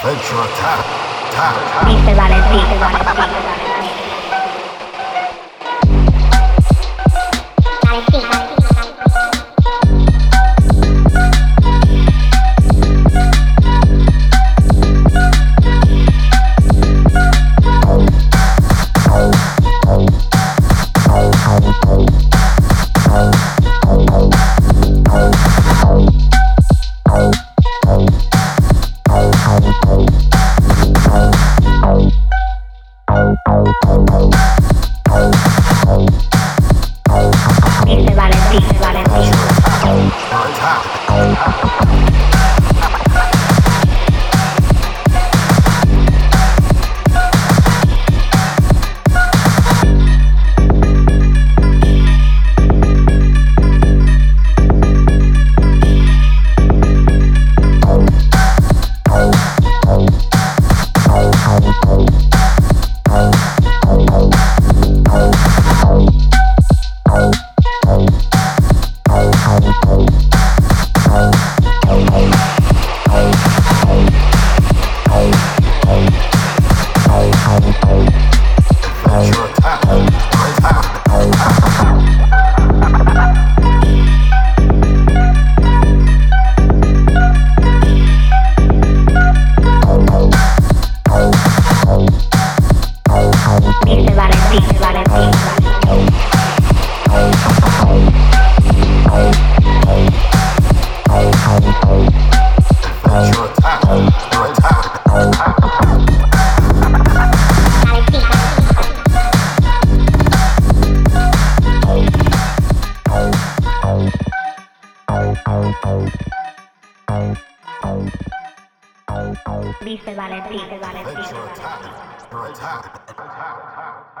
Adventure attack. Attack. Ah, ah, ah. Dice Valentín, Valentín. Attack. Attack. Attack.